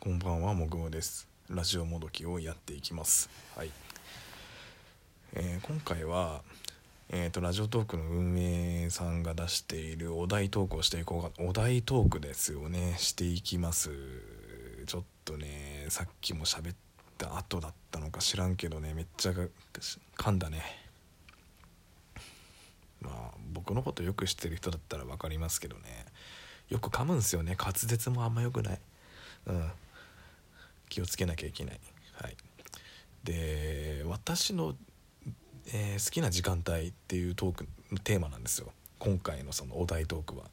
こんばんはもぐもです。ラジオもどきをやっていきます。はい、えー今回はえー、とラジオトークの運営さんが出しているお題トークをしていこうかお題トークですよね。していきます。ちょっとねさっきも喋った後だったのか知らんけどねめっちゃ噛んだね。まあ僕のことよく知ってる人だったら分かりますけどね。よく噛むんすよね。滑舌もあんま良くない。うん。気をつけなきゃいけない。はい。で私の、えー好きな時間帯っていうトークテーマなんですよ。今回のそのお題トークは。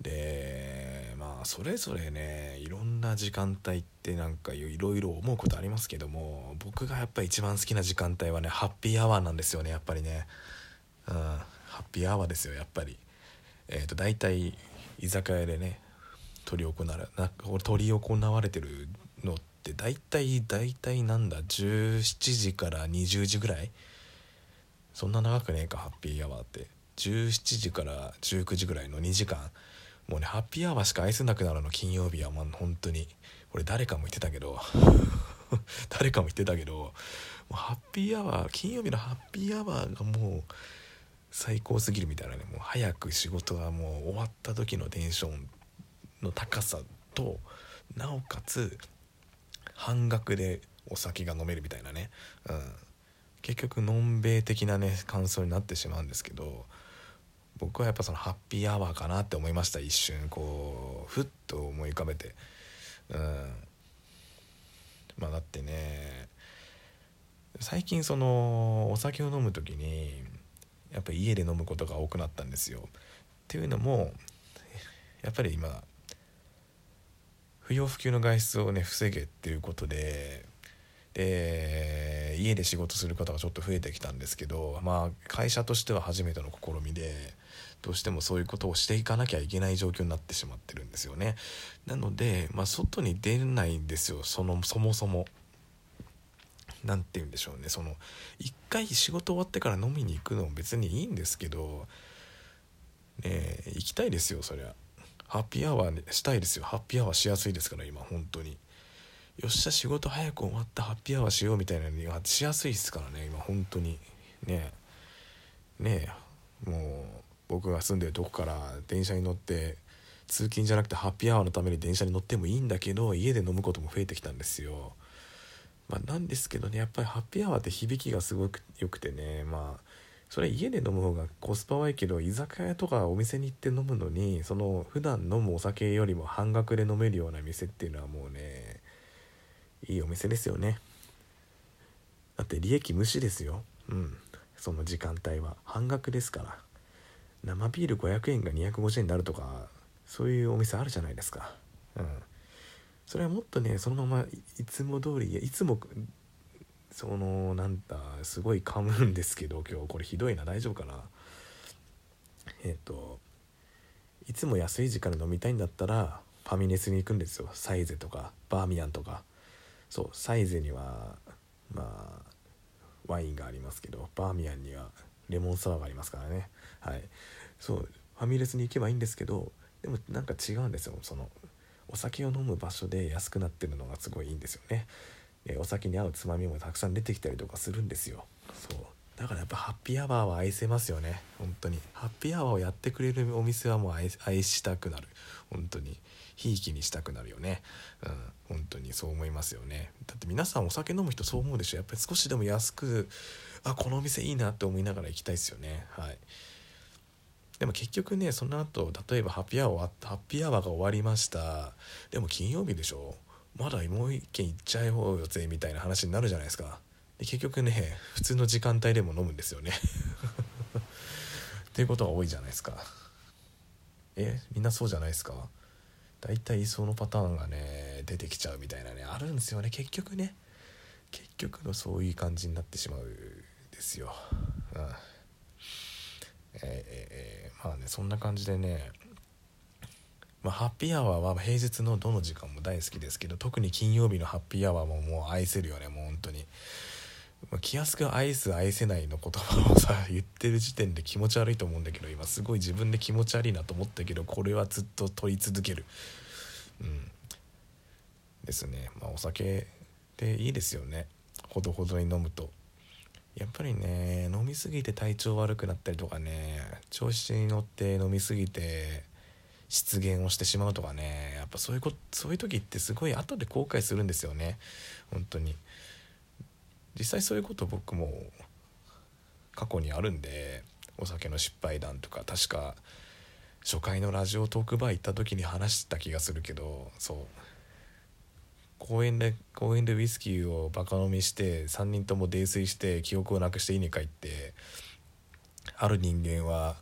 でまあそれぞれねいろんな時間帯ってなんかいろいろ思うことありますけども僕がやっぱり一番好きな時間帯はねハッピーアワーなんですよねやっぱりね。うんハッピーアワーですよやっぱり。えっ、と大体居酒屋でね取り行われな取り行われてるのって大体大体なんだ？17時から20時ぐらい？そんな長くねえかハッピーアワーって。17時から19時ぐらいの2時間。もうねハッピーアワーしか愛せなくなるの金曜日は。まあ本当に。俺誰かも言ってたけど。誰かも言ってたけど。もうハッピーアワー金曜日のハッピーアワーがもう最高すぎるみたいなね。もう早く仕事がもう終わった時のテンションの高さとなおかつ半額でお酒が飲めるみたいなね、うん、結局のんべい的なね感想になってしまうんですけど僕はやっぱそのハッピーアワーかなって思いました一瞬。こうふっと思い浮かべて。うん。まあだってね最近そのお酒を飲む時にやっぱり家で飲むことが多くなったんですよ。っていうのもやっぱり今不要不急の外出をね防げっていうことでで家で仕事する方がちょっと増えてきたんですけどまあ会社としては初めての試みでどうしてもそういうことをしていかなきゃいけない状況になってしまってるんですよねなので、まあ、外に出れないんですよそのそもそも。なんて言うんでしょうねその一回仕事終わってから飲みに行くのも別にいいんですけどね行きたいですよそりゃハッピーアワーしたいですよ。ハッピーアワーしやすいですから今本当に。よっしゃ仕事早く終わった。ハッピーアワーしようみたいなのにはしやすいですからね今本当に。ねえ。ねえ。もう僕が住んでるとこから電車に乗って通勤じゃなくてハッピーアワーのために電車に乗ってもいいんだけど家で飲むことも増えてきたんですよ。まあ、なんですけどねやっぱりハッピーアワーって響きがすごく良くてねまあそれ家で飲む方がコスパはいいけど居酒屋とかお店に行って飲むのにその普段飲むお酒よりも半額で飲めるような店っていうのはもうねいいお店ですよね。だって利益無視ですよ。うん。その時間帯は。半額ですから。生ビール500円が250円になるとかそういうお店あるじゃないですか。うん。それはもっとねそのままいつも通りいつもそのなんだすごい噛むんですけど今日これひどいな大丈夫かな？えっ、といつも安い時間で飲みたいんだったらファミレスに行くんですよ。サイゼとかバーミヤンとか。そうサイゼにはまあワインがありますけどバーミヤンにはレモンサワーがありますからね。はい。そうファミレスに行けばいいんですけどでもなんか違うんですよ。そのお酒を飲む場所で安くなってるのがすごいいいんですよね。でお酒に合うつまみもたくさん出てきたりとかするんですよ。そう。だからやっぱハッピーアワーは愛せますよね。本当に。ハッピーアワーをやってくれるお店はもう愛愛したくなる。本当に。ひいきにしたくなるよね。うん。本当に。そう思いますよね。だって皆さんお酒飲む人そう思うでしょ。やっぱり少しでも安くあこのお店いいなって思いながら行きたいですよね。はい。でも結局ねその後例えばハッピーアワーハッピーアワーが終わりました。でも金曜日でしょ。まだもう一軒行っちゃいようぜみたいな話になるじゃないですか。で結局ね普通の時間帯でも飲むんですよね。っていうことが多いじゃないですか。えみんなそうじゃないですか？大体そのパターンがね出てきちゃうみたいなねあるんですよね。結局ね。結局のそういう感じになってしまうんですよ、うん。えーえー。まあねそんな感じでねまあ、ハッピーアワーは平日のどの時間も大好きですけど特に金曜日のハッピーアワーももう愛せるよねもう本当に。ま気安く愛す愛せないの言葉をさ言ってる時点で気持ち悪いと思うんだけど今すごい自分で気持ち悪いなと思ったけどこれはずっと問い続ける。うん。ですね。まあお酒っていいですよね。ほどほどに飲むと。やっぱりね飲みすぎて体調悪くなったりとかね調子に乗って飲みすぎて失言をしてしまうとかね。やっぱそういうことそういう時ってすごい後で後悔するんですよね。本当に。実際そういうこと僕も過去にあるんでお酒の失敗談とか確か初回のラジオトークバー行った時に話した気がするけどそう。公園で公園でウイスキーをバカ飲みして3人とも泥酔して記憶をなくして家に帰ってある人間は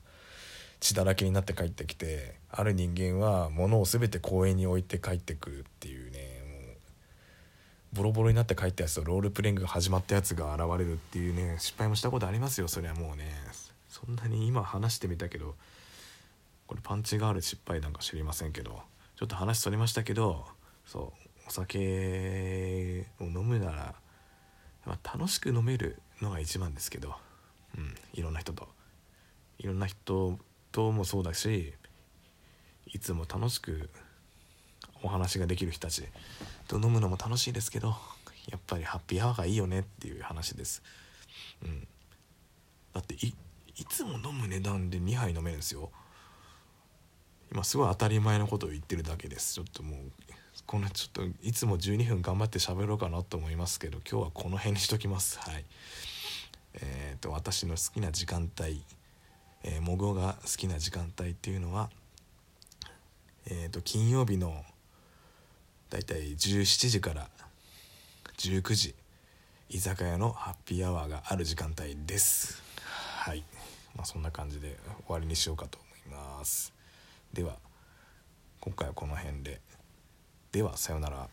血だらけになって帰ってきてある人間は物を全て公園に置いて帰ってくるっていうねもうボロボロになって帰ったやつとロールプレイングが始まったやつが現れるっていうね失敗もしたことありますよそれはもうね。そんなに今話してみたけどこれパンチがある失敗なんか知りませんけどちょっと話それましたけどそうお酒を飲むなら、まあ、楽しく飲めるのが一番ですけど、うん、いろんな人と。いろんな人ともそうだしいつも楽しくお話ができる人たちと飲むのも楽しいですけどやっぱりハッピーアワーがいいよねっていう話です。うん、だっていつも飲む値段で2杯飲めるんですよ。今すごい当たり前のことを言ってるだけです。ちょっともうこのちょっといつも12分頑張って喋ろうかなと思いますけど今日はこの辺にしときます。はい。えーと、私の好きな時間帯、えー、もごが好きな時間帯っていうのはえーと、金曜日のだいたい17時から19時居酒屋のハッピーアワーがある時間帯です。はい。まあそんな感じで終わりにしようかと思います。では今回はこの辺で。ではさようなら。